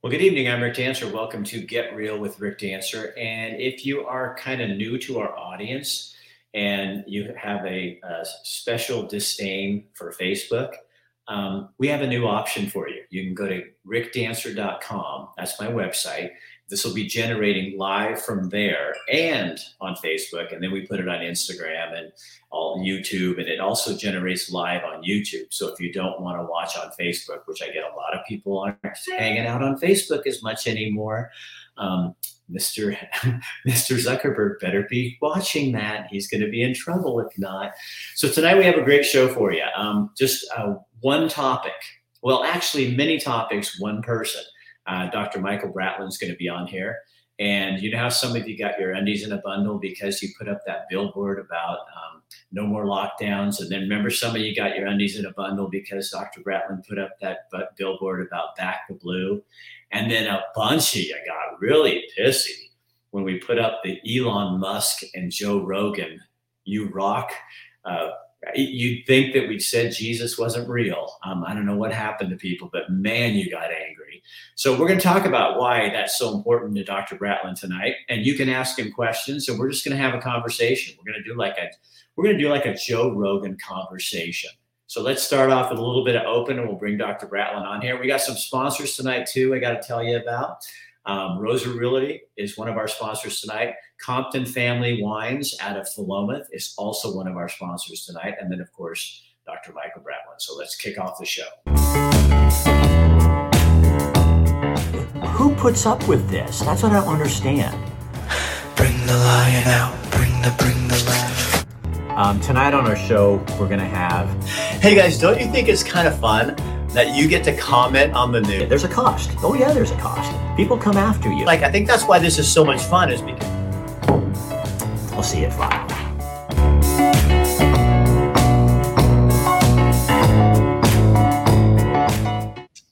Well, good evening. I'm Rick Dancer. Welcome to Get Real with Rick Dancer. And if you are kind of new to our audience and you have a, a special disdain for Facebook, um, we have a new option for you. You can go to rickdancer.com. That's my website. This will be generating live from there and on Facebook, and then we put it on Instagram and all YouTube, and it also generates live on YouTube. So if you don't want to watch on Facebook, which I get a lot of people aren't hanging out on Facebook as much anymore, um, Mr. Mr. Zuckerberg better be watching that. He's going to be in trouble if not. So tonight we have a great show for you. Um, just uh, one topic. Well, actually, many topics, one person. Uh, Dr. Michael Bratlin's going to be on here. And you know how some of you got your undies in a bundle because you put up that billboard about um, no more lockdowns. And then remember, some of you got your undies in a bundle because Dr. Bratlin put up that billboard about back the blue. And then a bunch of you got really pissy when we put up the Elon Musk and Joe Rogan, you rock uh, you'd think that we said Jesus wasn't real. Um, I don't know what happened to people, but man, you got angry. So we're going to talk about why that's so important to Dr. Bratlin tonight, and you can ask him questions, and we're just going to have a conversation. We're going to do like a we're going to do like a Joe Rogan conversation. So let's start off with a little bit of open, and we'll bring Dr. Bratlin on here. We got some sponsors tonight too. I got to tell you about. Um, Rosa Realty is one of our sponsors tonight. Compton Family Wines out of Philomath is also one of our sponsors tonight. And then, of course, Dr. Michael Bratlin. So let's kick off the show. Who puts up with this? That's what I don't understand. Bring the lion out. Bring the bring the lion. Um, tonight on our show, we're gonna have. Hey guys, don't you think it's kind of fun that you get to comment on the news? There's a cost. Oh yeah, there's a cost. People come after you. Like I think that's why this is so much fun, is because I'll see you at five.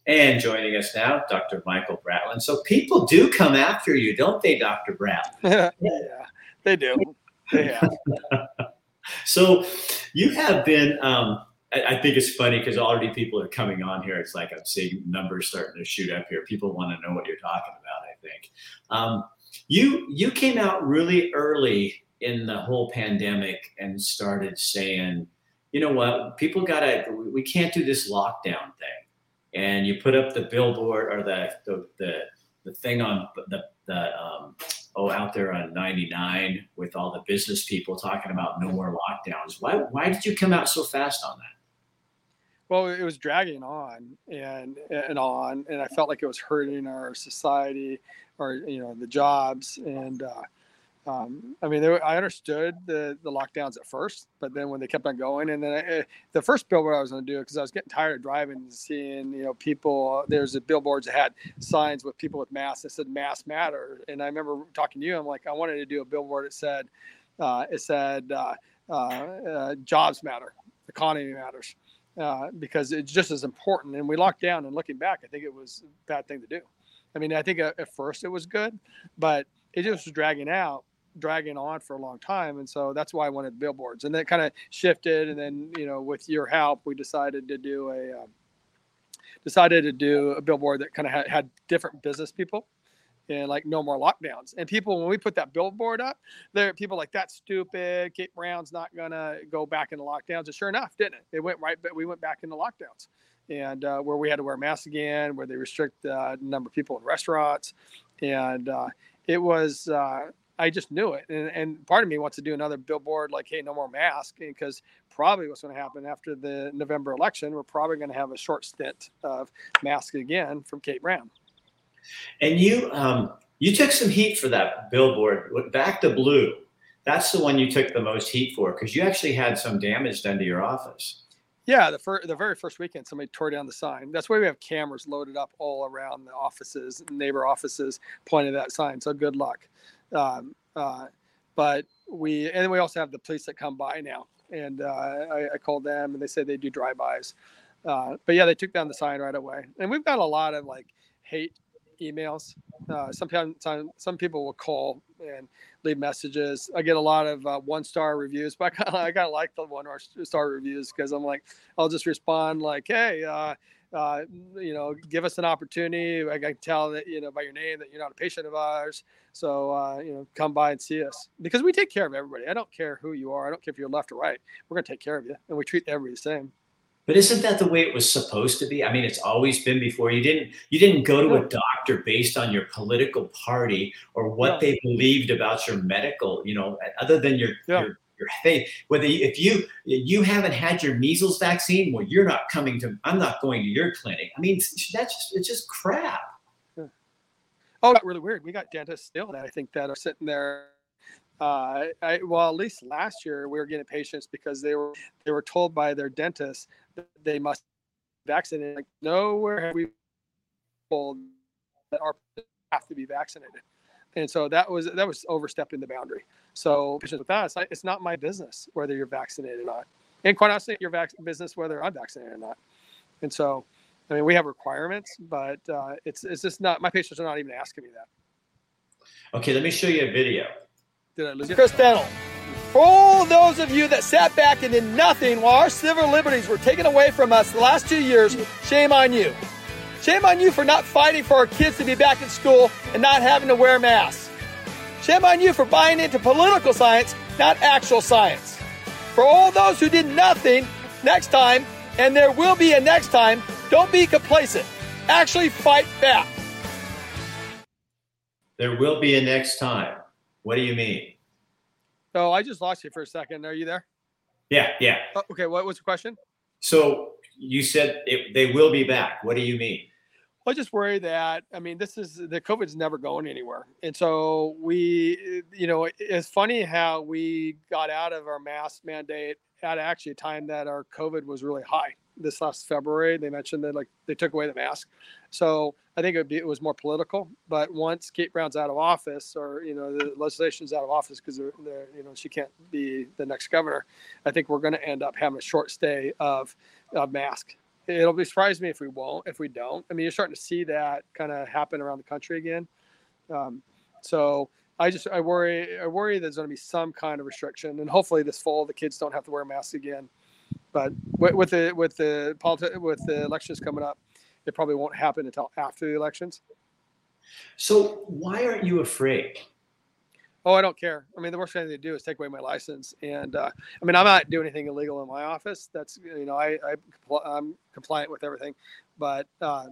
And joining us now, Dr. Michael Bratlin. So people do come after you, don't they, Dr. Bratlin? yeah, they do. They have. so you have been. Um, I, think it's funny because already people are coming on here. It's like I'm seeing numbers starting to shoot up here. People want to know what you're talking about. I think um, you you came out really early in the whole pandemic and started saying, you know what, people gotta, we can't do this lockdown thing. And you put up the billboard or the the the, the thing on the the um, oh out there on 99 with all the business people talking about no more lockdowns. Why why did you come out so fast on that? Well, it was dragging on and and on, and I felt like it was hurting our society, or you know the jobs and uh, um, I mean, were, I understood the the lockdowns at first, but then when they kept on going, and then I, eh, the first billboard I was going to do because I was getting tired of driving and seeing, you know, people. There's a billboards that had signs with people with masks that said "Mask Matter," and I remember talking to you. I'm like, I wanted to do a billboard that said, uh, it said, uh, uh, uh "Jobs matter, economy matters," uh, because it's just as important. And we locked down, and looking back, I think it was a bad thing to do. I mean, I think at first it was good, but it just was dragging out dragging on for a long time and so that's why i wanted billboards. And that kind of shifted and then you know with your help we decided to do a um, decided to do a billboard that kind of had, had different business people and like no more lockdowns. And people when we put that billboard up there people like that's stupid. Kate brown's not gonna go back into lockdowns. And sure enough didn't it? It went right but we went back into lockdowns. And uh, where we had to wear masks again where they restrict uh, the number of people in restaurants. And uh, it was uh, I just knew it. And, and part of me wants to do another billboard like, hey, no more mask, because probably what's going to happen after the November election, we're probably going to have a short stint of mask again from Kate Brown. And you, um, you took some heat for that billboard, Back to Blue. That's the one you took the most heat for because you actually had some damage done to your office. Yeah, the fir- the very first weekend, somebody tore down the sign. That's why we have cameras loaded up all around the offices, neighbor offices, pointing that sign. So good luck. Um, uh, but we and we also have the police that come by now, and uh, I, I, called them and they said they do drive-bys. Uh, but yeah, they took down the sign right away, and we've got a lot of like hate emails. Uh, sometimes some, some people will call and leave messages. I get a lot of uh, one star reviews, but I kind of like the one star reviews because I'm like I'll just respond like, hey, uh, uh, you know, give us an opportunity. I can tell that you know by your name that you're not a patient of ours. So uh, you know, come by and see us because we take care of everybody. I don't care who you are. I don't care if you're left or right. We're gonna take care of you, and we treat everybody the same. But isn't that the way it was supposed to be? I mean, it's always been before. You didn't you didn't go to a doctor based on your political party or what Yeah. they believed about your medical, you know, other than your Yeah. your your faith. Whether if you you haven't had your measles vaccine, well, you're not coming to. I'm not going to your clinic. I mean, that's just it's just crap. Oh, it got really weird. We got dentists still that I think that are sitting there. Uh, I, well, at least last year we were getting patients because they were they were told by their dentist that they must be vaccinated. Like nowhere have we told that our have to be vaccinated, and so that was that was overstepping the boundary. So patients with us, I- it's not my business whether you're vaccinated or not, and quite honestly, your vac- business whether I'm vaccinated or not. And so, I mean, we have requirements, but uh, it's it's just not my patients are not even asking me that. Okay, let me show you a video. Did I lose Chris Dental. For all those of you that sat back and did nothing while our civil liberties were taken away from us the last two years, shame on you. Shame on you for not fighting for our kids to be back in school and not having to wear masks. Shame on you for buying into political science, not actual science. For all those who did nothing, next time, and there will be a next time, don't be complacent. Actually fight back. There will be a next time. What do you mean? Oh, I just lost you for a second. Are you there? Yeah, yeah. Oh, okay, what was the question? So you said it, they will be back. What do you mean? I just worry that I mean this is the COVID's never going anywhere, and so we, you know, it's funny how we got out of our mask mandate at actually a time that our COVID was really high. This last February, they mentioned that like they took away the mask, so I think it, be, it was more political. But once Kate Brown's out of office, or you know the legislation's out of office because they're, they're you know she can't be the next governor, I think we're going to end up having a short stay of, of mask it'll be surprise me if we won't if we don't. I mean you're starting to see that kind of happen around the country again. Um, so i just i worry i worry there's going to be some kind of restriction and hopefully this fall the kids don't have to wear masks again. But with, with the with the politi- with the elections coming up it probably won't happen until after the elections. So why aren't you afraid? Oh, I don't care. I mean, the worst thing they do is take away my license, and uh, I mean, I'm not doing anything illegal in my office. That's you know, I, I, I'm compliant with everything, but uh,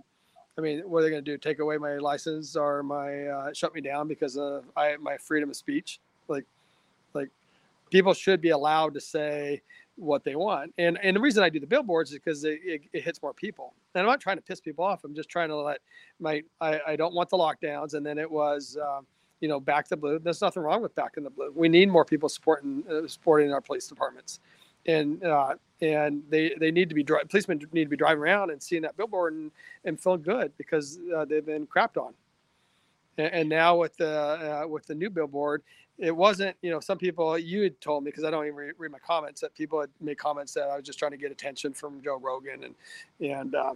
I mean, what are they going to do? Take away my license or my uh, shut me down because of I my freedom of speech? Like, like people should be allowed to say what they want, and and the reason I do the billboards is because it, it, it hits more people. And I'm not trying to piss people off. I'm just trying to let my I, I don't want the lockdowns, and then it was. Um, you know, back the blue. There's nothing wrong with back in the blue. We need more people supporting uh, supporting our police departments, and uh, and they they need to be dri- policemen need to be driving around and seeing that billboard and, and feeling good because uh, they've been crapped on. And, and now with the uh, with the new billboard, it wasn't you know some people you had told me because I don't even re- read my comments that people had made comments that I was just trying to get attention from Joe Rogan and and uh,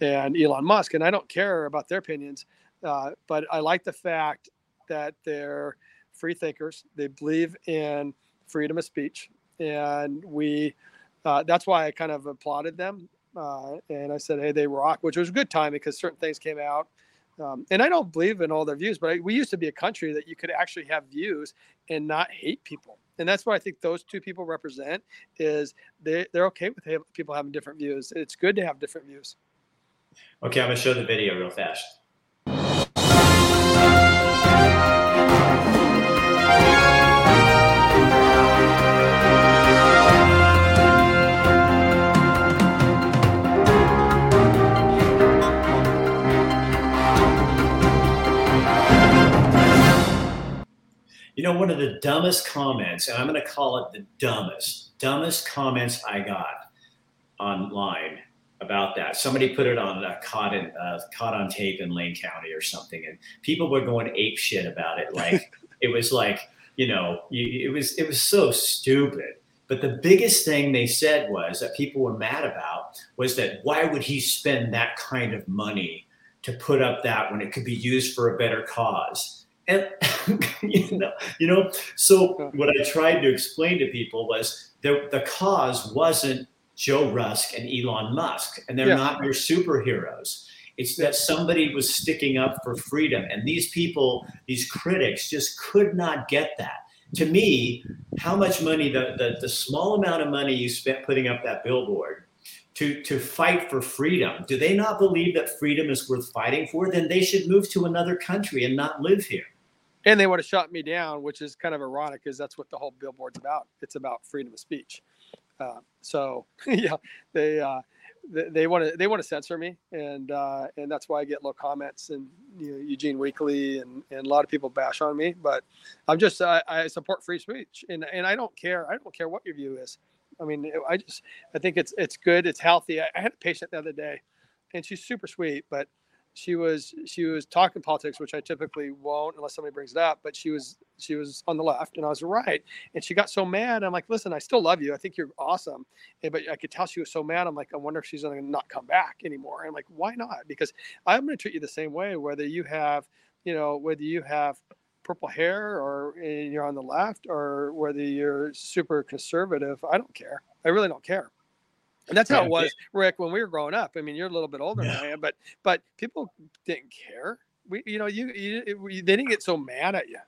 and Elon Musk, and I don't care about their opinions, uh, but I like the fact that they're free thinkers. They believe in freedom of speech, and we. Uh, that's why I kind of applauded them, uh, and I said, "Hey, they rock," which was a good time because certain things came out. Um, and I don't believe in all their views, but I, we used to be a country that you could actually have views and not hate people, and that's what I think those two people represent. Is they they're okay with people having different views. It's good to have different views. Okay, I'm gonna show the video real fast. One of the dumbest comments, and I'm going to call it the dumbest, dumbest comments I got online about that. Somebody put it on uh, caught in uh, caught on tape in Lane County or something, and people were going ape shit about it. Like it was like you know, you, it was it was so stupid. But the biggest thing they said was that people were mad about was that why would he spend that kind of money to put up that when it could be used for a better cause? And you know, you know. So what I tried to explain to people was the the cause wasn't Joe Rusk and Elon Musk, and they're Yeah. not your superheroes. It's that somebody was sticking up for freedom, and these people, these critics, just could not get that. To me, how much money the, the the small amount of money you spent putting up that billboard to to fight for freedom. Do they not believe that freedom is worth fighting for? Then they should move to another country and not live here. And they would have shut me down, which is kind of ironic because that's what the whole billboard's about. It's about freedom of speech. Uh, so yeah, they uh, they want to they want to censor me, and uh, and that's why I get low comments and you know, Eugene Weekly and, and a lot of people bash on me. But I'm just I, I support free speech, and and I don't care I don't care what your view is. I mean, I just I think it's it's good, it's healthy. I, I had a patient the other day, and she's super sweet, but she was she was talking politics, which I typically won't unless somebody brings it up. But she was she was on the left, and I was right, and she got so mad. I'm like, listen, I still love you. I think you're awesome, and, but I could tell she was so mad. I'm like, I wonder if she's going to not come back anymore. And I'm like, why not? Because I'm going to treat you the same way, whether you have, you know, whether you have purple hair or you're on the left or whether you're super conservative. I don't care. I really don't care. And that's how it was, Rick, when we were growing up. I mean, you're a little bit older Yeah. than I am, but but people didn't care. We, you know, you, you they didn't get so mad at you.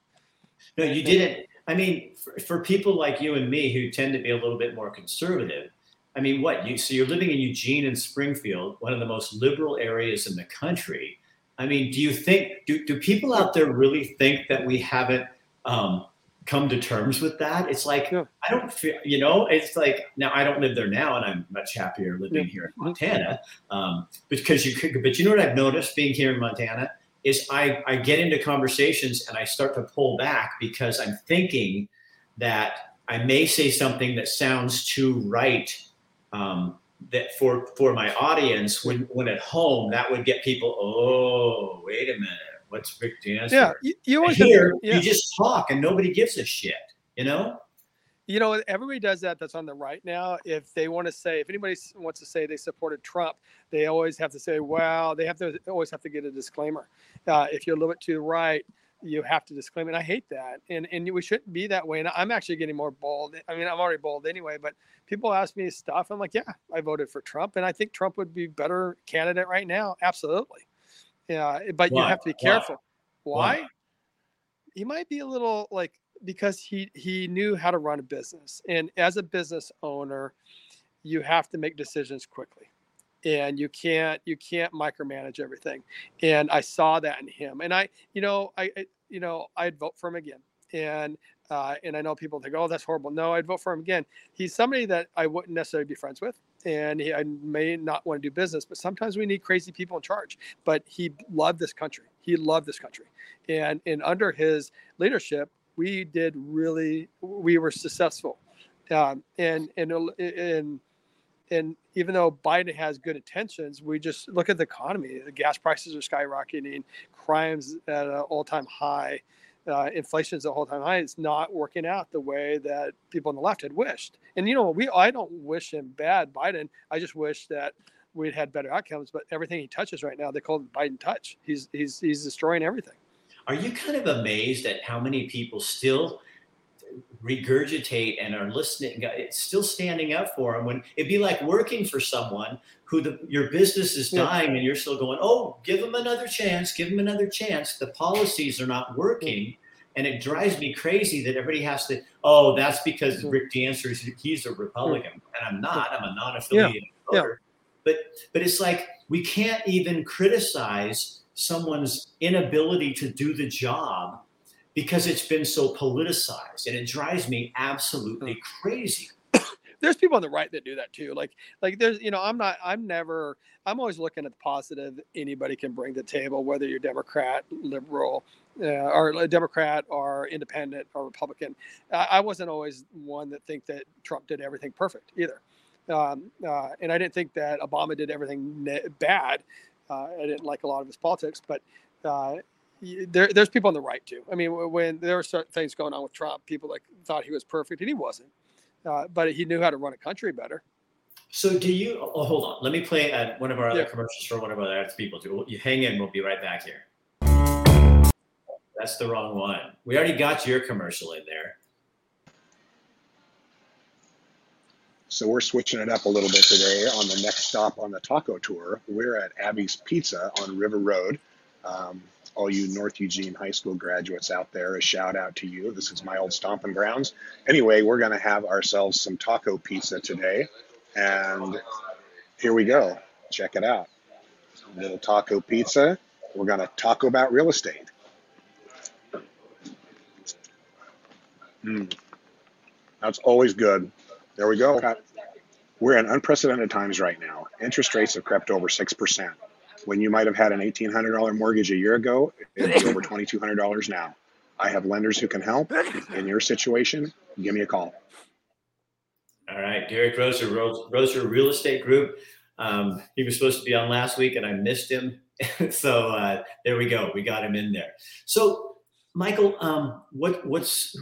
No, you didn't. I mean, for, for people like you and me who tend to be a little bit more conservative, I mean, what you so you're living in Eugene and Springfield, one of the most liberal areas in the country. I mean, do you think do do people out there really think that we haven't um, come to terms with that? It's like Yeah. I don't feel, you know, it's like now I don't live there now, and I'm much happier living Yeah. here in Montana um, because you could. But you know what I've noticed being here in Montana is I, I get into conversations and I start to pull back because I'm thinking that I may say something that sounds too right um, that for for my audience when when at home that would get people oh wait a minute what's Rick Dancer Yeah, you, you always here yeah. you just talk and nobody gives a shit you know You know, everybody does that. That's on the right now. If they want to say, if anybody wants to say they supported Trump, they always have to say, "Wow." They have to always have to get a disclaimer. Uh, if you're a little bit to the right, you have to disclaim it. I hate that, and and we shouldn't be that way. And I'm actually getting more bold. I mean, I'm already bold anyway. But people ask me stuff. I'm like, yeah, I voted for Trump, and I think Trump would be better candidate right now. Absolutely. Yeah, eh, but you have to be Why? careful. Why? Why? He might be a little like because he he knew how to run a business and as a business owner you have to make decisions quickly and you can't you can't micromanage everything and i saw that in him and i you know i, I you know i'd vote for him again and uh, and i know people think oh that's horrible. No i'd vote for him again. He's somebody that i wouldn't necessarily be friends with and he, i may not want to do business but sometimes we need crazy people in charge. But he loved this country. He loved this country. And and under his leadership we did really we were successful. Um, and and and and even though Biden has good intentions, we just look at the economy. The gas prices are skyrocketing, crimes at an all-time high, uh, inflation is at all-time high. It's not working out the way that people on the left had wished. And you know, we I don't wish him bad, Biden. I just wish that we'd had better outcomes. But everything he touches right now, they call it Biden touch. He's he's he's destroying everything. are you kind of amazed at how many people still regurgitate and are listening it's still standing up for them when it'd be like working for someone who the, your business is Yeah. dying and you're still going oh give them another chance give them another chance the policies are not working and it drives me crazy that everybody has to oh that's because Mhm. rick dancer is he's a republican and i'm not i'm a non-affiliated Yeah. voter. But but it's like we can't even criticize someone's inability to do the job because it's been so politicized. And it drives me absolutely crazy there's people on the right that do that too. Like like there's you know I'm not I'm never I'm always looking at the positive anybody can bring to the table, whether you're Democrat, liberal, uh, or a Democrat or independent or Republican. I, I wasn't always one that think that Trump did everything perfect either, um, uh, and I didn't think that Obama did everything ne- bad. Uh, I didn't like a lot of his politics, but. Uh, there, there's people on the right too. I mean, when there were certain things going on with Trump, people like thought he was perfect, and he wasn't uh, but he knew how to run a country better. so do you oh hold on. Let me play uh, one of our other commercials for one of our other people too. You hang in. We'll be right back here. That's the wrong one. We already got your commercial in there. So we're switching it up a little bit today on the next stop on the taco tour. We're at Abby's Pizza on River Road. Um, all you North Eugene High School graduates out there, a shout out to you. This is my old stomping grounds. Anyway, we're going to have ourselves some taco pizza today. And here we go. Check it out. A little taco pizza. We're going to talk about real estate. Mm. That's always good. There we go. We're in unprecedented times right now. Interest rates have crept over 6%. When you might have had an $1,800 mortgage a year ago, it's over $2,200 now. I have lenders who can help. In your situation, give me a call. All right, Derek Roser, Roser Real Estate Group. Um, he was supposed to be on last week, and I missed him. so uh, there we go. We got him in there. So, Michael, um, what what's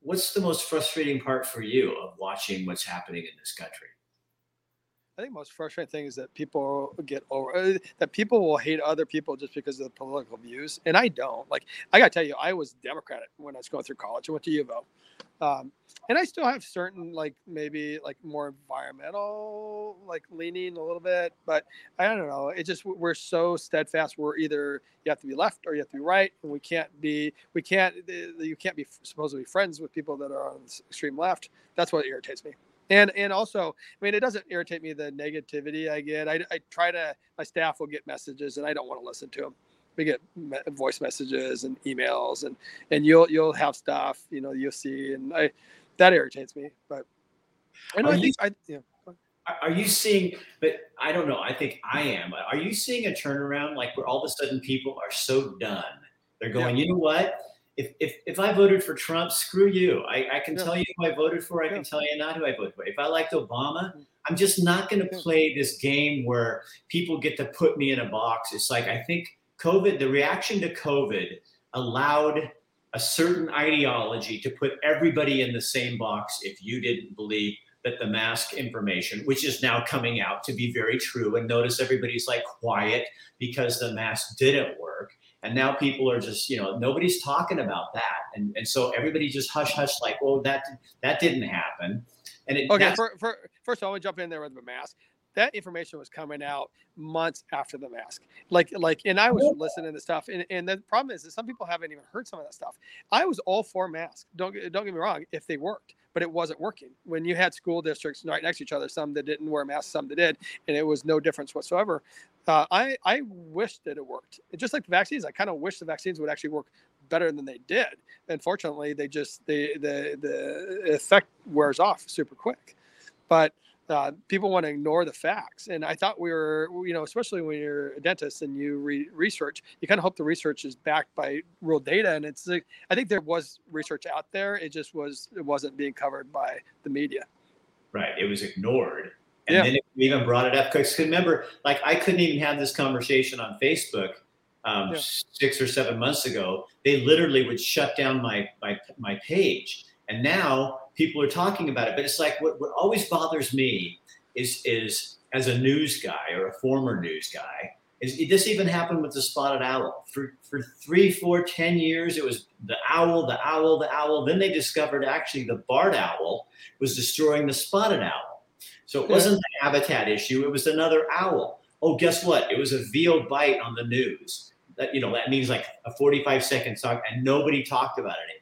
what's the most frustrating part for you of watching what's happening in this country? I think most frustrating thing is that people get over uh, that people will hate other people just because of the political views, and I don't. Like I gotta tell you, I was Democratic when I was going through college. I went to U of O, um, and I still have certain like maybe like more environmental like leaning a little bit, but I don't know. It just we're so steadfast. We're either you have to be left or you have to be right, and we can't be we can't you can't be supposed to be friends with people that are on the extreme left. That's what irritates me and and also i mean it doesn't irritate me the negativity i get. I, I try to my staff will get messages and i don't want to listen to them we get voice messages and emails and and you'll you'll have stuff you know you'll see and i that irritates me but i know i think i know, are you seeing but i don't know i think i am are you seeing a turnaround? Like where all of a sudden people are so done. They're going yeah. you know what if, if, if I voted for Trump, screw you. I, I can yeah. tell you who I voted for. I yeah. can tell you not who I voted for. If I liked Obama, mm. I'm just not going to play this game where people get to put me in a box. It's like I think COVID, the reaction to COVID allowed a certain ideology to put everybody in the same box if you didn't believe that the mask information, which is now coming out to be very true, and notice everybody's like quiet because the mask didn't work and now people are just you know nobody's talking about that. And and so everybody just hush hush like well that that didn't happen. And it, okay for, for, first of all, I want to jump in there with the mask. That information was coming out months after the mask. Like like and i was listening to stuff and, and the problem is that some people haven't even heard some of that stuff. I was all for masks. Don't don't get me wrong if they worked but it wasn't working. When you had school districts right next to each other, some that didn't wear masks, some that did, and it was no difference whatsoever. Uh, I I wish that it worked. Just like the vaccines, I kind of wish the vaccines would actually work better than they did. Unfortunately, they just the the the effect wears off super quick. But uh, people want to ignore the facts. And I thought we were, you know, especially when you're a dentist and you re- research, you kind of hope the research is backed by real data. And it's, like, I think there was research out there. It just was, it wasn't being covered by the media. Right. It was ignored. And yeah. then we even brought it up. Because remember, like I couldn't even have this conversation on Facebook um, yeah. six or seven months ago. They literally would shut down my my my page. And now people are talking about it. But it's like what, what always bothers me is is as a news guy or a former news guy is this even happened with the spotted owl. For for three four ten years it was the owl the owl the owl. Then they discovered actually the barred owl was destroying the spotted owl. So it wasn't the habitat issue it was another owl. Oh guess what? It was a veal bite on the news. That you know that means like a 45 second talk and nobody talked about it anymore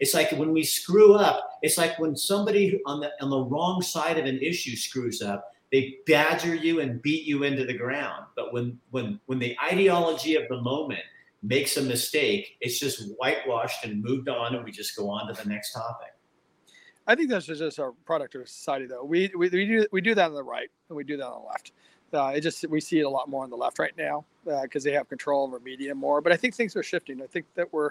it's like when we screw up, it's like when somebody on the on the wrong side of an issue screws up, they badger you and beat you into the ground. But when when when the ideology of the moment makes a mistake, it's just whitewashed and moved on, and we just go on to the next topic. I think that's just our product of society, though. We, we, we do we do that on the right, and we do that on the left. Uh, it just we see it a lot more on the left right now because uh, they have control over media more. But I think things are shifting. I think that we're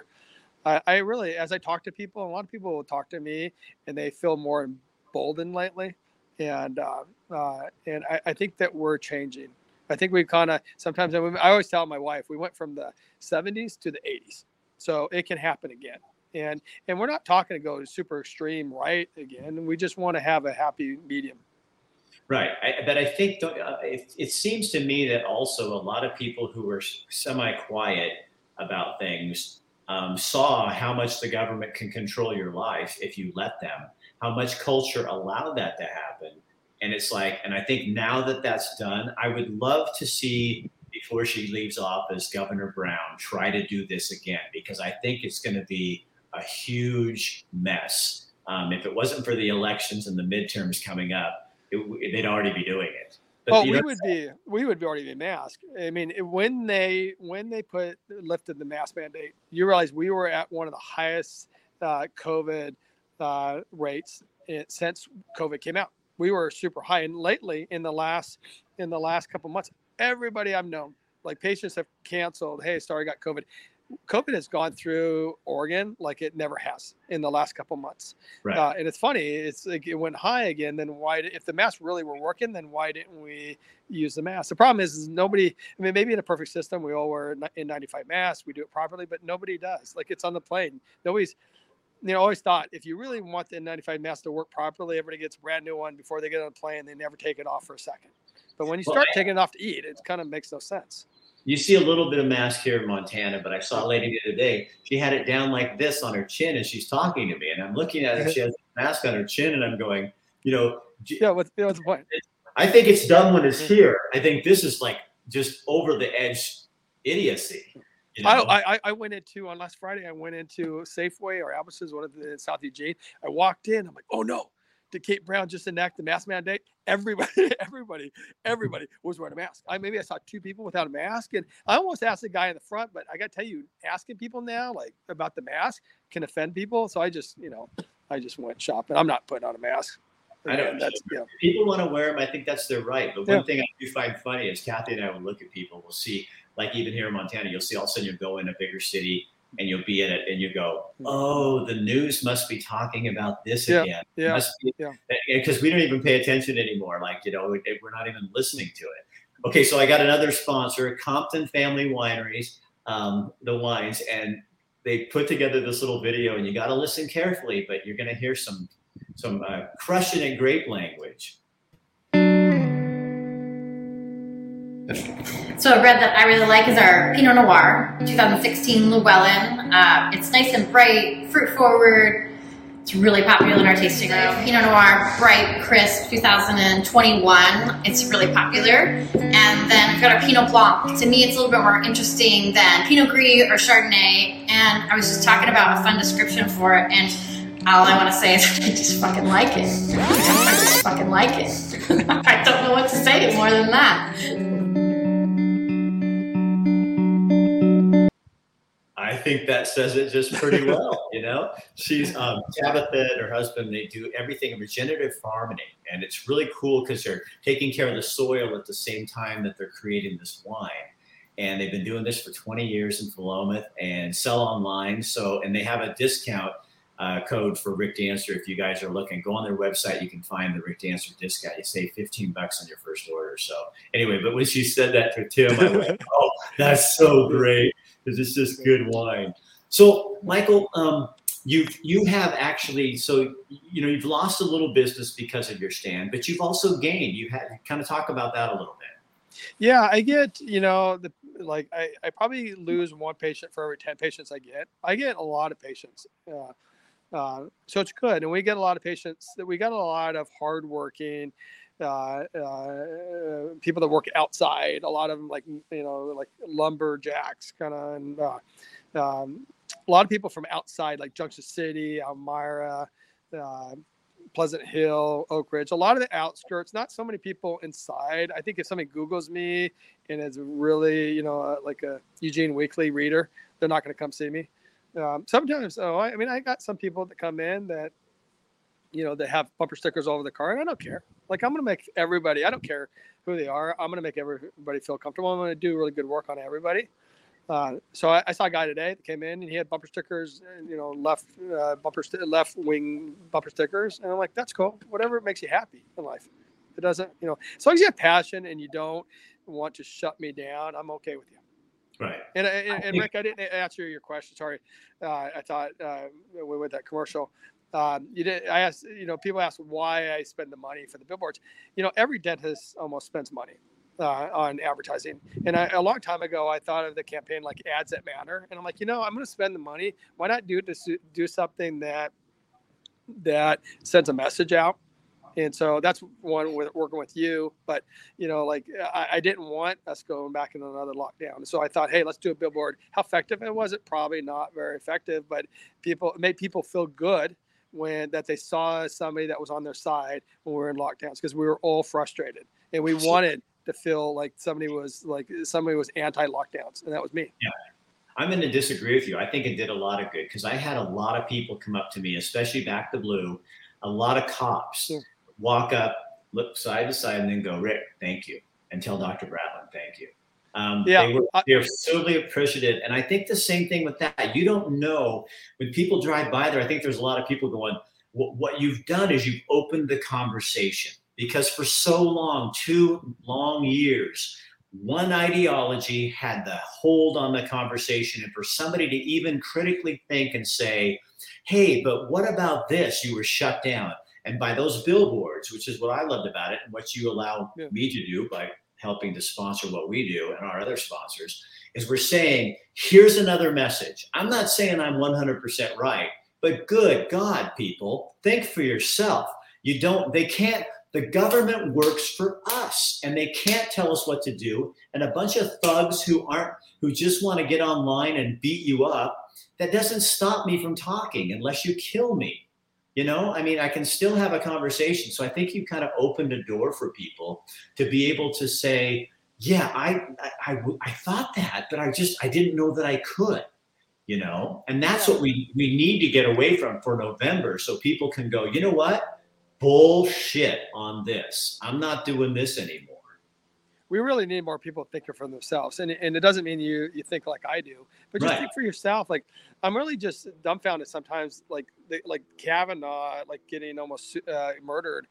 I, I really, as I talk to people, a lot of people will talk to me and they feel more emboldened lately. And uh, uh, and I, I think that we're changing. I think we kind of sometimes I always tell my wife we went from the 70s to the 80s, so it can happen again. And and we're not talking to go super extreme right again. We just want to have a happy medium. Right, I, but I think uh, it, it seems to me that also a lot of people who are semi-quiet about things um, saw how much the government can control your life if you let them, how much culture allowed that to happen. And it's like, and I think now that that's done, I would love to see before she leaves office, Governor Brown try to do this again because I think it's going to be a huge mess. Um, if it wasn't for the elections and the midterms coming up, it, they'd already be doing it. Well, we would be we would be already be masked. I mean, when they when they put lifted the mask mandate, you realize we were at one of the highest uh, COVID uh, rates since COVID came out. We were super high, and lately in the last in the last couple months, everybody I've known, like patients have canceled. Hey, sorry, I got COVID. COVID has gone through Oregon like it never has in the last couple months. Right. Uh, and it's funny, it's like it went high again. Then why, if the masks really were working, then why didn't we use the mask? The problem is, is nobody, I mean, maybe in a perfect system, we all wear N95 masks, we do it properly, but nobody does. Like it's on the plane. Nobody's, you know, always thought if you really want the N95 mask to work properly, everybody gets a brand new one before they get on the plane. They never take it off for a second. But when you start well, taking it off to eat, it kind of makes no sense. You see a little bit of mask here in Montana, but I saw a lady the other day. She had it down like this on her chin, and she's talking to me, and I'm looking at her. She has a mask on her chin, and I'm going, you know, yeah. What's, what's the point? I think it's dumb when it's here. I think this is like just over the edge idiocy. You know? I, I, I went into on last Friday. I went into Safeway or Albertsons, one of the South Eugene. I walked in. I'm like, oh no, did Kate Brown just enact the mask mandate? Everybody, everybody, mm-hmm. everybody was wearing a mask. I maybe I saw two people without a mask, and I almost asked the guy in the front, but I got to tell you, asking people now like about the mask can offend people. So I just, you know, I just went shopping. I'm not putting on a mask. I know. That's, yeah. People want to wear them. I think that's their right. But one yeah. thing I do find funny is Kathy and I will look at people. We'll see, like even here in Montana, you'll see all of a sudden you go in a bigger city and you'll be in it and you go, mm-hmm. oh, the news must be talking about this yeah, again. Yeah, be, yeah. Because we don't even pay attention anymore. Like, you know, we're not even listening to it. Okay, so I got another sponsor, Compton Family Wineries, um, the wines, and they put together this little video, and you got to listen carefully, but you're going to hear some some uh, crushing and grape language. So a red that I really like is our Pinot Noir 2016 Llewellyn. Uh, it's nice and bright, fruit forward. It's really popular in our tasting room. Pinot Noir, bright, crisp, 2021. It's really popular. And then we've got our Pinot Blanc. To me, it's a little bit more interesting than Pinot Gris or Chardonnay. And I was just talking about a fun description for it. And all I want to say is I just fucking like it. I just fucking like it. I don't know what to say more than that. Think that says it just pretty well. You know, she's um, Tabitha and her husband. They do everything regenerative farming, and it's really cool because they're taking care of the soil at the same time that they're creating this wine. And they've been doing this for 20 years in Philomath and sell online. So, and they have a discount uh, code for Rick Dancer. If you guys are looking, go on their website. You can find the Rick Dancer discount. You save 15 bucks on your first order. So anyway, but when she said that to Tim, I went, "Oh, that's so great." Because it's just good wine. So, Michael, um, you you have actually so you know you've lost a little business because of your stand, but you've also gained. You had kind of talk about that a little bit. Yeah, I get you know the like I, I probably lose one patient for every 10 patients I get. I get a lot of patients. Uh, uh, so it's good. And we get a lot of patients that we got a lot of hardworking uh, uh, people that work outside. A lot of them, like you know, like lumberjacks, kind of, and uh, um, a lot of people from outside, like Junction City, Elmira, uh, Pleasant Hill, Oak Ridge. A lot of the outskirts. Not so many people inside. I think if somebody Google's me and is really, you know, uh, like a Eugene Weekly reader, they're not going to come see me. Um, sometimes, oh, I, I mean, I got some people that come in that you know, that have bumper stickers all over the car, and I don't care. Like I'm gonna make everybody. I don't care who they are. I'm gonna make everybody feel comfortable. I'm gonna do really good work on everybody. Uh, so I, I, saw a guy today that came in and he had bumper stickers, you know, left uh, bumper st- left wing bumper stickers, and I'm like, that's cool. Whatever makes you happy in life. It doesn't, you know, as long as you have passion and you don't want to shut me down, I'm okay with you. Right. And, and, and Rick, I didn't answer your question. Sorry. Uh, I thought uh, with that commercial. Um, you did. I asked. You know, people ask why I spend the money for the billboards. You know, every dentist almost spends money uh, on advertising. And I, a long time ago, I thought of the campaign like ads that matter. And I'm like, you know, I'm going to spend the money. Why not do to do something that that sends a message out? and so that's one with working with you. But you know, like I, I, didn't want us going back in another lockdown, so I thought, hey, let's do a billboard. How effective it was? It probably not very effective, but people it made people feel good when that they saw somebody that was on their side when we were in lockdowns because we were all frustrated and we wanted to feel like somebody was like somebody was anti-lockdowns, and that was me. Yeah. I'm going to disagree with you. I think it did a lot of good because I had a lot of people come up to me, especially back to blue, a lot of cops yeah. walk up, look side to side, and then go, Rick, thank you, and tell Dr. Bratlin, thank you. Um, yeah, they were, they're solely appreciative. And I think the same thing with that. You don't know when people drive by there. I think there's a lot of people going, what you've done is you've opened the conversation because for so long, two long years, one ideology had the hold on the conversation. And for somebody to even critically think and say, hey, but what about this? You were shut down. And by those billboards, which is what I loved about it and what you allow yeah. me to do by helping to sponsor what we do and our other sponsors, is we're saying, here's another message. I'm not saying I'm 100% right, but good God, people, think for yourself. You don't, they can't, the government works for us and they can't tell us what to do. And a bunch of thugs who aren't, who just want to get online and beat you up, that doesn't stop me from talking unless you kill me. You know, I mean, I can still have a conversation. So I think you kind of opened a door for people to be able to say, yeah, I, I, I, I thought that, but I just, I didn't know that I could you know? And that's what we we need to get away from for november so people can go you know what? Bullshit on this. I'm not doing this anymore we really need more people thinking for themselves and, and it doesn't mean you you think like i do but just right. think for yourself like i'm really just dumbfounded sometimes like like kavanaugh like getting almost uh, murdered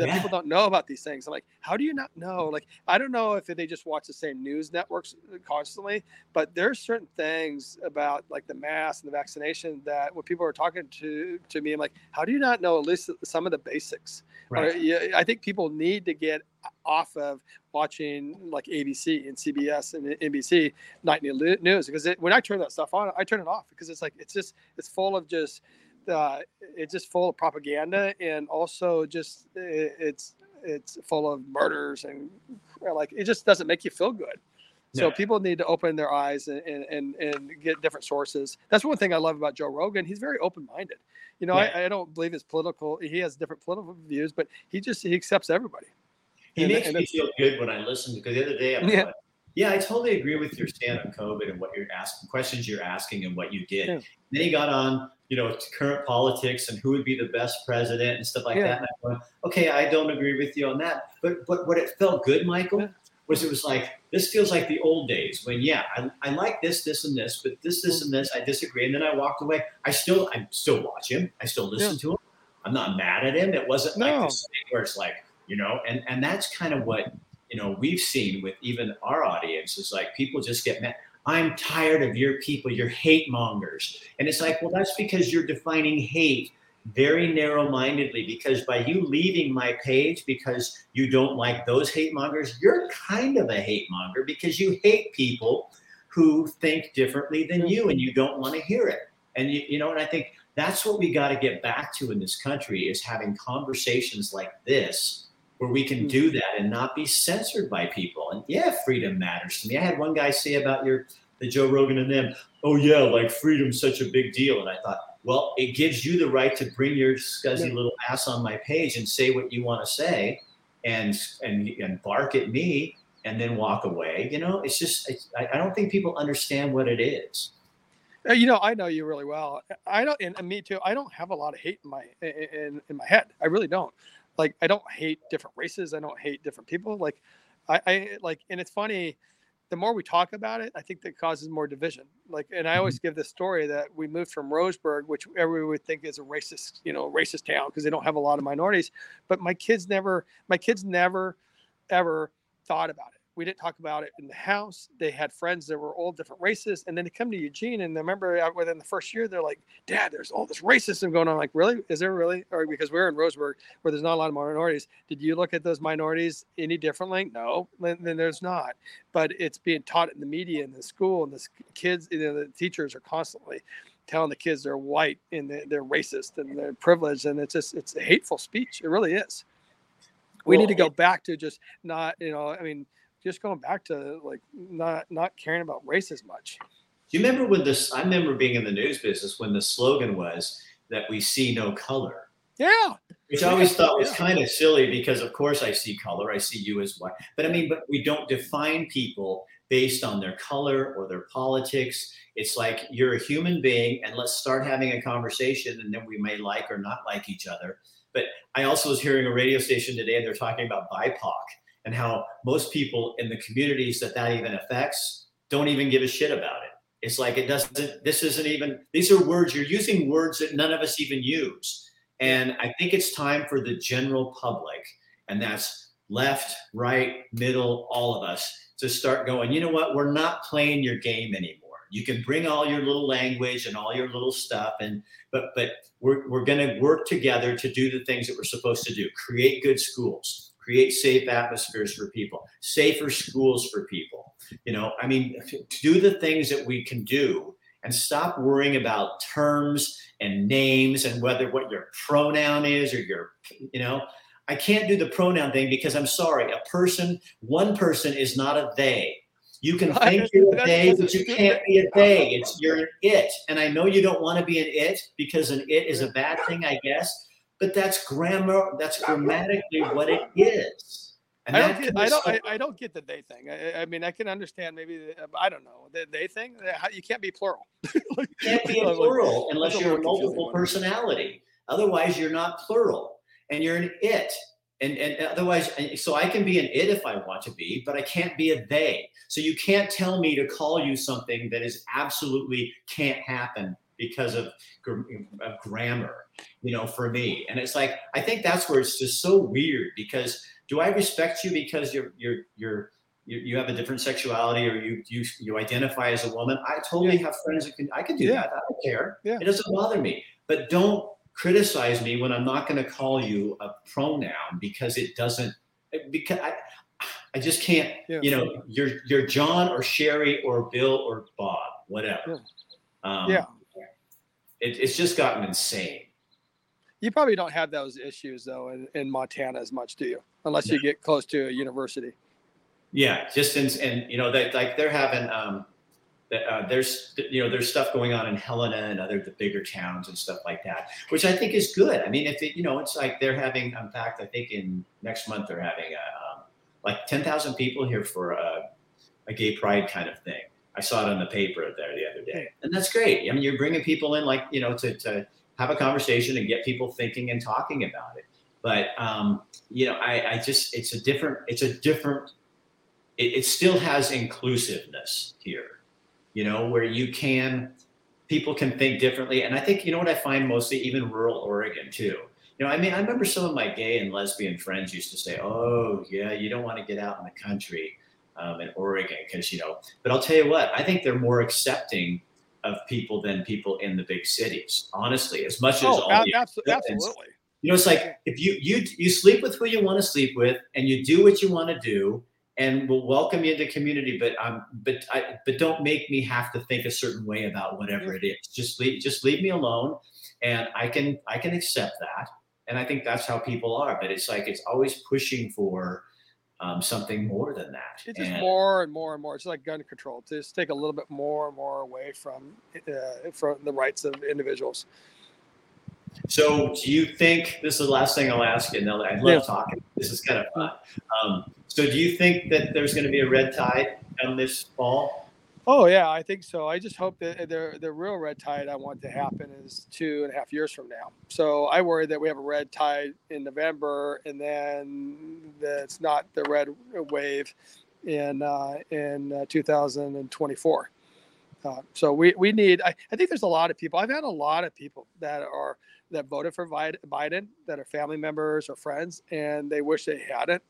that yeah. people don't know about these things. I'm like, how do you not know? Like, I don't know if they just watch the same news networks uh, constantly, but there's certain things about like the mask and the vaccination that when people are talking to to me, I'm like, how do you not know at least some of the basics? Right. Or, yeah, I think people need to get off of watching like ABC and CBS and NBC nightly news because it, when I turn that stuff on, I turn it off because it's like it's just it's full of just uh, it's just full of propaganda and also just it's it's full of murders and like it just doesn't make you feel good. So yeah. people need to open their eyes and, and, and get different sources. That's one thing I love about Joe Rogan. He's very open minded. You know, yeah. I, I, don't believe his political. He has different political views, but he just he accepts everybody. He and, makes and me feel good when I listen because the other day I'm yeah. Like, yeah, I totally agree with your stand on COVID and what you're asking, questions you're asking, and what you did. Yeah. Then he got on, you know, current politics and who would be the best president and stuff like yeah. that. And I went, okay, I don't agree with you on that. But but what it felt good, Michael, yeah. was it was like this feels like the old days when yeah, I, I like this, this, and this, but this, this, and this, I disagree. And then I walked away. I still I still watch him. I still listen to him. I'm not mad at him. It wasn't no. like this thing where it's like you know, and and that's kind of what you know we've seen with even our audience is like people just get mad i'm tired of your people your hate mongers. And it's like well that's because you're defining hate very narrow-mindedly because by you leaving my page because you don't like those hate mongers you're kind of a hate monger because you hate people who think differently than you and you don't want to hear it. And you, you know and i think that's what we got to get back to in this country is having conversations like this where we can hmm. do that and not be censored by people. And yeah, freedom matters to me. I had one guy say about your the Joe Rogan and them, oh yeah, like freedom's such a big deal. And I thought, well, it gives you the right to bring your scuzzy yeah. little ass on my page and say what you want to say and and and bark at me and then walk away. You know, it's just it's, I, I don't think people understand what it is. You know, I know you really well. I don't, and me too. I don't have a lot of hate in my in, in my head. I really don't like I don't hate different races. I don't hate different people. Like I, I like, and it's funny. The more we talk about it, I think that causes more division. Like, and I always mm-hmm. give this story that we moved from Roseburg, which everyone would think is a racist, you know, racist town because they don't have a lot of minorities. But my kids never, my kids never, ever thought about it we didn't talk about it in the house. They had friends that were all different races, and then they come to Eugene, and I remember uh, within the first year, they're like, "Dad, there's all this racism going on." I'm like, really? Is there really? Or because we're in Roseburg, where there's not a lot of minorities. Did you look at those minorities any differently? No, then, there's not. But it's being taught in the media, in the school, and the kids, you know, the teachers are constantly telling the kids they're white and they're, racist and they're privileged, and it's just it's a hateful speech. It really is. we Well, need to go back to just not, you know, I mean, just going back to like not not caring about race as much. Do you remember when this? I remember being in the news business when the slogan was that we see no color, Yeah, which I always thought was kind of silly because, of course, I see color. I see you as white, but I mean, but we don't define people based on their color or their politics. It's like you're a human being, and let's start having a conversation, and then we may like or not like each other. But I also was hearing a radio station today, and they're talking about BIPOC and how most people in the communities that that even affects don't even give a shit about it. It's like it doesn't. This isn't even. These are words you're using words that none of us even use. And I think it's time for the general public, and that's left, right, middle, all of us, to start going. You know what? We're not playing your game anymore. You can bring all your little language and all your little stuff, and but but we're we're going to work together to do the things that we're supposed to do. Create good schools, create safe atmospheres for people, safer schools for people. You know, I mean, to do the things that we can do and stop worrying about terms and names and whether what your pronoun is or your, you know, I can't do the pronoun thing because I'm sorry, a person, one person is not a they. You can think you're a they, but you can't be a they. It's you're an it. And I know you don't want to be an it because an it is a bad thing, I guess. But that's grammar. That's grammatically what it is. And I don't get, I don't, I, I don't get the they thing. I, I mean, I can understand maybe, the, I don't know, the they thing. uh, You can't be plural. Like, can't be a like, plural unless you're a multiple personality. Otherwise, you're not plural, and you're an it. And, and otherwise, so I can be an it if I want to be, but I can't be a they. So you can't tell me to call you something that is absolutely can't happen because of, of grammar, you know, for me. And it's like I think that's where it's just so weird because do I respect you because you're you're you're you, you have a different sexuality or you you you identify as a woman? I totally have friends that can I can do Yeah. that. I don't care. Yeah. It doesn't bother me. But don't criticize me when I'm not going to call you a pronoun because it doesn't because I I just can't, Yeah. you know, you're you're John or Sherry or Bill or Bob, whatever. Um, Yeah. It, it's just gotten insane. You probably don't have those issues though in, in Montana as much, do you? Unless you get close to a university. Yeah, just in, and you know that like they're having um, that, uh, there's you know there's stuff going on in Helena and other the bigger towns and stuff like that, which I think is good. I mean, if it you know it's like they're having in fact I think in next month they're having a um, like ten thousand people here for a, a gay pride kind of thing. I saw it on the paper there the other day, and that's great. I mean, you're bringing people in like you know to to have a conversation and get people thinking and talking about it. But um, you know, I, I just it's a different it's a different it, it still has inclusiveness here, you know, where you can, people can think differently. And I think, you know what I find mostly, even rural Oregon too. You know, I mean, I remember some of my gay and lesbian friends used to say, oh, yeah, you don't want to get out in the country um, in Oregon because, you know, but I'll tell you what, I think they're more accepting of people than people in the big cities, honestly, as much as Oh, all ab- the absolutely. You know, it's like if you you you sleep with who you want to sleep with, and you do what you want to do, and we'll welcome you into community. But um, but I but don't make me have to think a certain way about whatever it is. Just leave just leave me alone, and I can I can accept that. And I think that's how people are. But it's like it's always pushing for um, something more than that. It's just And- more and more and more. It's like gun control. To just take a little bit more and more away from uh, from the rights of individuals. So, do you think this is the last thing I'll ask you? And I love Yeah. talking. This is kind of fun. Um, so, do you think that there's going to be a red tide come this fall? Oh yeah, I think so. I just hope that the the real red tide I want to happen is two and a half years from now. So I worry that we have a red tide in November, and then that's not the red wave in uh, in uh, 2024. Uh, so we, we need. I, I think there's a lot of people. I've had a lot of people that are that voted for Biden, Biden that are family members or friends, and they wish they hadn't.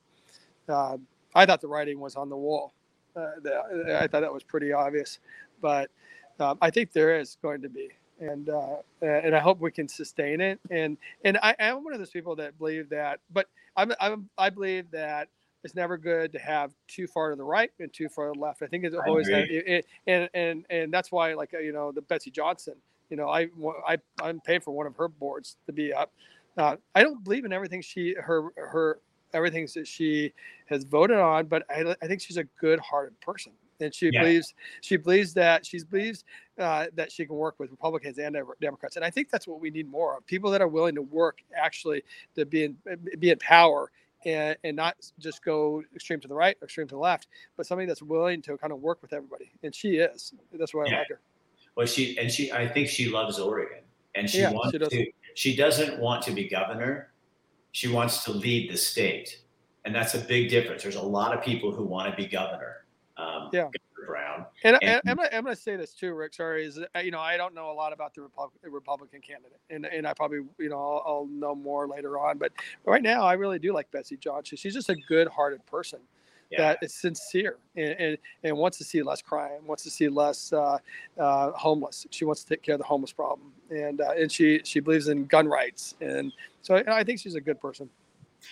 Uh, I thought the writing was on the wall. Uh, the, I thought that was pretty obvious, but um, I think there is going to be, and uh, and I hope we can sustain it. And and I am one of those people that believe that, but I'm, I'm I believe that it's never good to have too far to the right and too far to the left. I think it's always it, it, and and and that's why like you know the Betsy Johnson, you know I I I'm paying for one of her boards to be up. Uh, I don't believe in everything she her her everything that she has voted on, but I, I think she's a good-hearted person, and she Yeah. believes she believes that she believes uh, that she can work with Republicans and Democrats, and I think that's what we need more of: people that are willing to work actually to be in be in power. And, and not just go extreme to the right, or extreme to the left, but somebody that's willing to kind of work with everybody. And she is. That's why I like her. Well, she and she, I think she loves Oregon, and she Yeah, wants she to. She doesn't want to be governor. She wants to lead the state, and that's a big difference. There's a lot of people who want to be governor. Um, Yeah. Governor Brown. And, And- and I'm, going to say this too, Rick. Sorry, is you know I don't know a lot about the Repub- Republican candidate, and and I probably you know I'll, I'll know more later on. But right now, I really do like Betsy Johnson. She's just a good-hearted person Yeah. that is sincere and, and and wants to see less crime, wants to see less uh, uh, homeless. She wants to take care of the homeless problem, and uh, and she she believes in gun rights, and so I, I think she's a good person.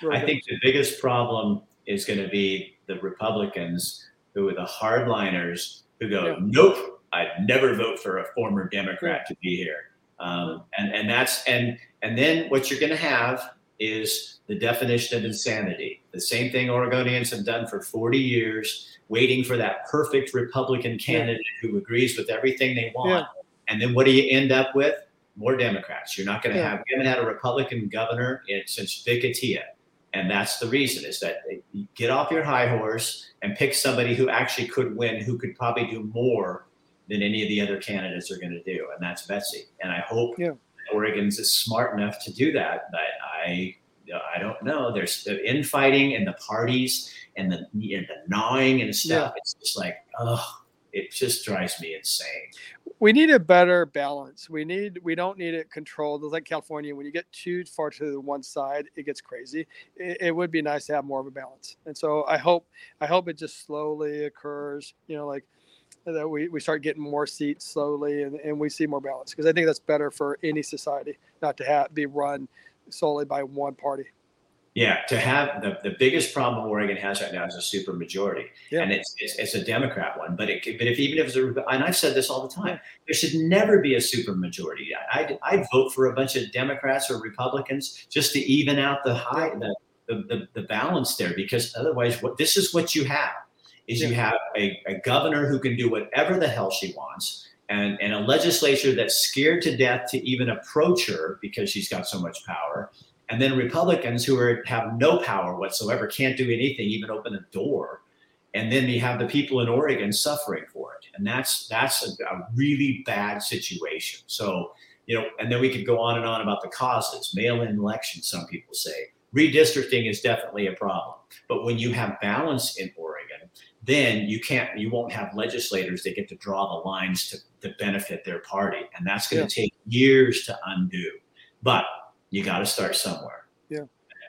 Really I good. think the biggest problem is going to be the Republicans who are the hardliners who go, Yeah. nope, I'd never vote for a former Democrat to be here. Um, and, and that's, and, and then what you're going to have is the definition of insanity. The same thing Oregonians have done for 40 years, waiting for that perfect Republican candidate who agrees with everything they want. And then what do you end up with? More Democrats. You're not going to Yeah. have, we haven't had a Republican governor in, since Vic Atiyeh. And that's the reason is that you get off your high horse and pick somebody who actually could win, who could probably do more than any of the other candidates are going to do. And that's Betsy. And I hope Yeah. Oregon's is smart enough to do that. But I, I don't know. There's the infighting and the parties and the, and the gnawing and stuff. It's just like, oh, it just drives me insane. we need a better balance. We need we don't need it controlled. It's like California. When you get too far to the one side, it gets crazy. It, it would be nice to have more of a balance. And so I hope I hope it just slowly occurs. You know, like that we, we start getting more seats slowly and, and we see more balance because I think that's better for any society not to have be run solely by one party. Yeah, to have the, the biggest problem Oregon has right now is a super majority, Yeah. and it's, it's it's a Democrat one. But it but if even if it's a and I've said this all the time, there should never be a super majority. I I'd, I'd vote for a bunch of Democrats or Republicans just to even out the high the the, the, the balance there because otherwise what this is what you have is you have a, a governor who can do whatever the hell she wants and, and a legislature that's scared to death to even approach her because she's got so much power and then Republicans who are have no power whatsoever, can't do anything, even open a door. And then you have the people in Oregon suffering for it, and that's that's a, a really bad situation. So you know, and then we could go on and on about the causes, mail-in elections. Some people say redistricting is definitely a problem, but when you have balance in Oregon, then you can't, you won't have legislators that get to draw the lines to, to benefit their party, and that's going to take years to undo. But you got to start somewhere. Yeah.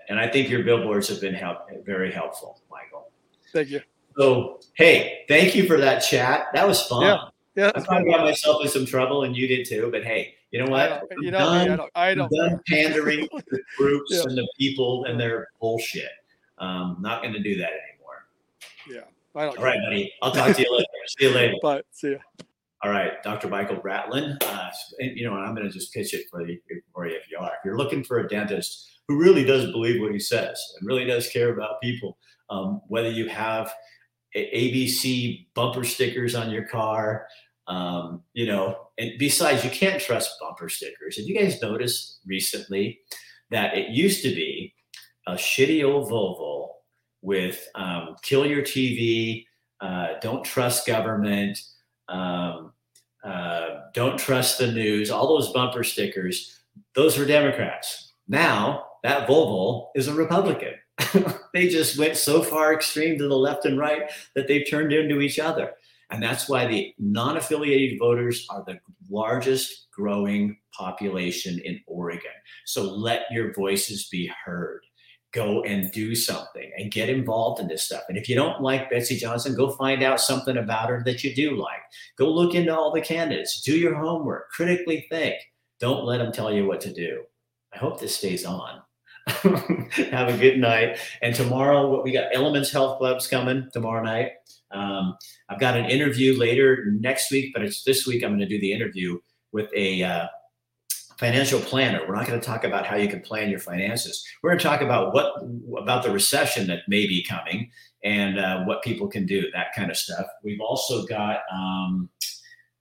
And I think your billboards have been help, very helpful, Michael. Thank you. So, hey, thank you for that chat. That was fun. Yeah, Yeah, I probably got myself in some trouble, and you did too. But hey, you know what? you know, me, I don't. I I'm don't. done pandering to the groups Yeah. and the people and their bullshit. Um, not going to do that anymore. Yeah, I don't. All right, buddy. I'll talk to you later. See you later. Bye. see ya. All right, Dr. Michael Bratlin. Uh, and, you know, and I'm going to just pitch it for you, for you if you are. If you're looking for a dentist who really does believe what he says and really does care about people, um, whether you have ABC bumper stickers on your car, um, you know, and besides, you can't trust bumper stickers. Have you guys noticed recently that it used to be a shitty old Volvo with um, kill your TV, uh, don't trust government, um, uh, don't trust the news, all those bumper stickers, those were Democrats. Now that Volvo is a Republican. they just went so far extreme to the left and right that they've turned into each other. And that's why the non affiliated voters are the largest growing population in Oregon. So let your voices be heard. Go and do something and get involved in this stuff. And if you don't like Betsy Johnson, go find out something about her that you do like. Go look into all the candidates, do your homework, critically think. Don't let them tell you what to do. I hope this stays on. Have a good night. And tomorrow, what we got Elements Health Club's coming tomorrow night. Um, I've got an interview later next week, but it's this week I'm going to do the interview with a uh, financial planner. We're not going to talk about how you can plan your finances. We're going to talk about what about the recession that may be coming and uh, what people can do, that kind of stuff. We've also got um,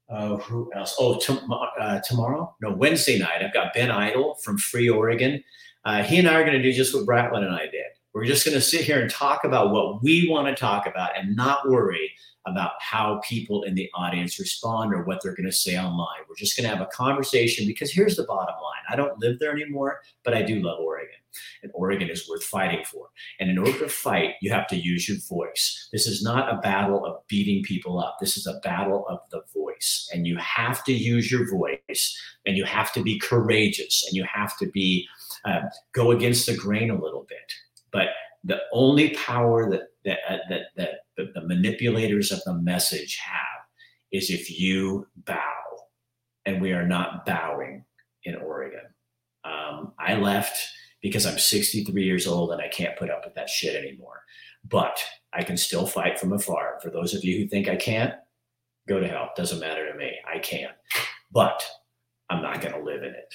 uh, who else? Oh, uh, tomorrow? No, Wednesday night. I've got Ben Idle from Free Oregon. Uh, he and I are going to do just what Bratlin and I did. We're just going to sit here and talk about what we want to talk about and not worry about how people in the audience respond or what they're going to say online. We're just going to have a conversation because here's the bottom line I don't live there anymore, but I do love Oregon. And Oregon is worth fighting for. And in order to fight, you have to use your voice. This is not a battle of beating people up. This is a battle of the voice. And you have to use your voice and you have to be courageous and you have to be uh, go against the grain a little bit. But the only power that that, uh, that, that the, the manipulators of the message have is if you bow. And we are not bowing in Oregon. Um, I left because I'm 63 years old and I can't put up with that shit anymore. But I can still fight from afar. For those of you who think I can't, go to hell. Doesn't matter to me. I can. But I'm not going to live in it.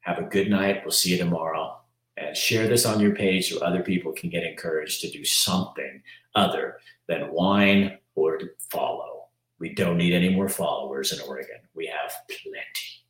Have a good night. We'll see you tomorrow. And share this on your page so other people can get encouraged to do something other than whine or to follow. We don't need any more followers in Oregon. We have plenty.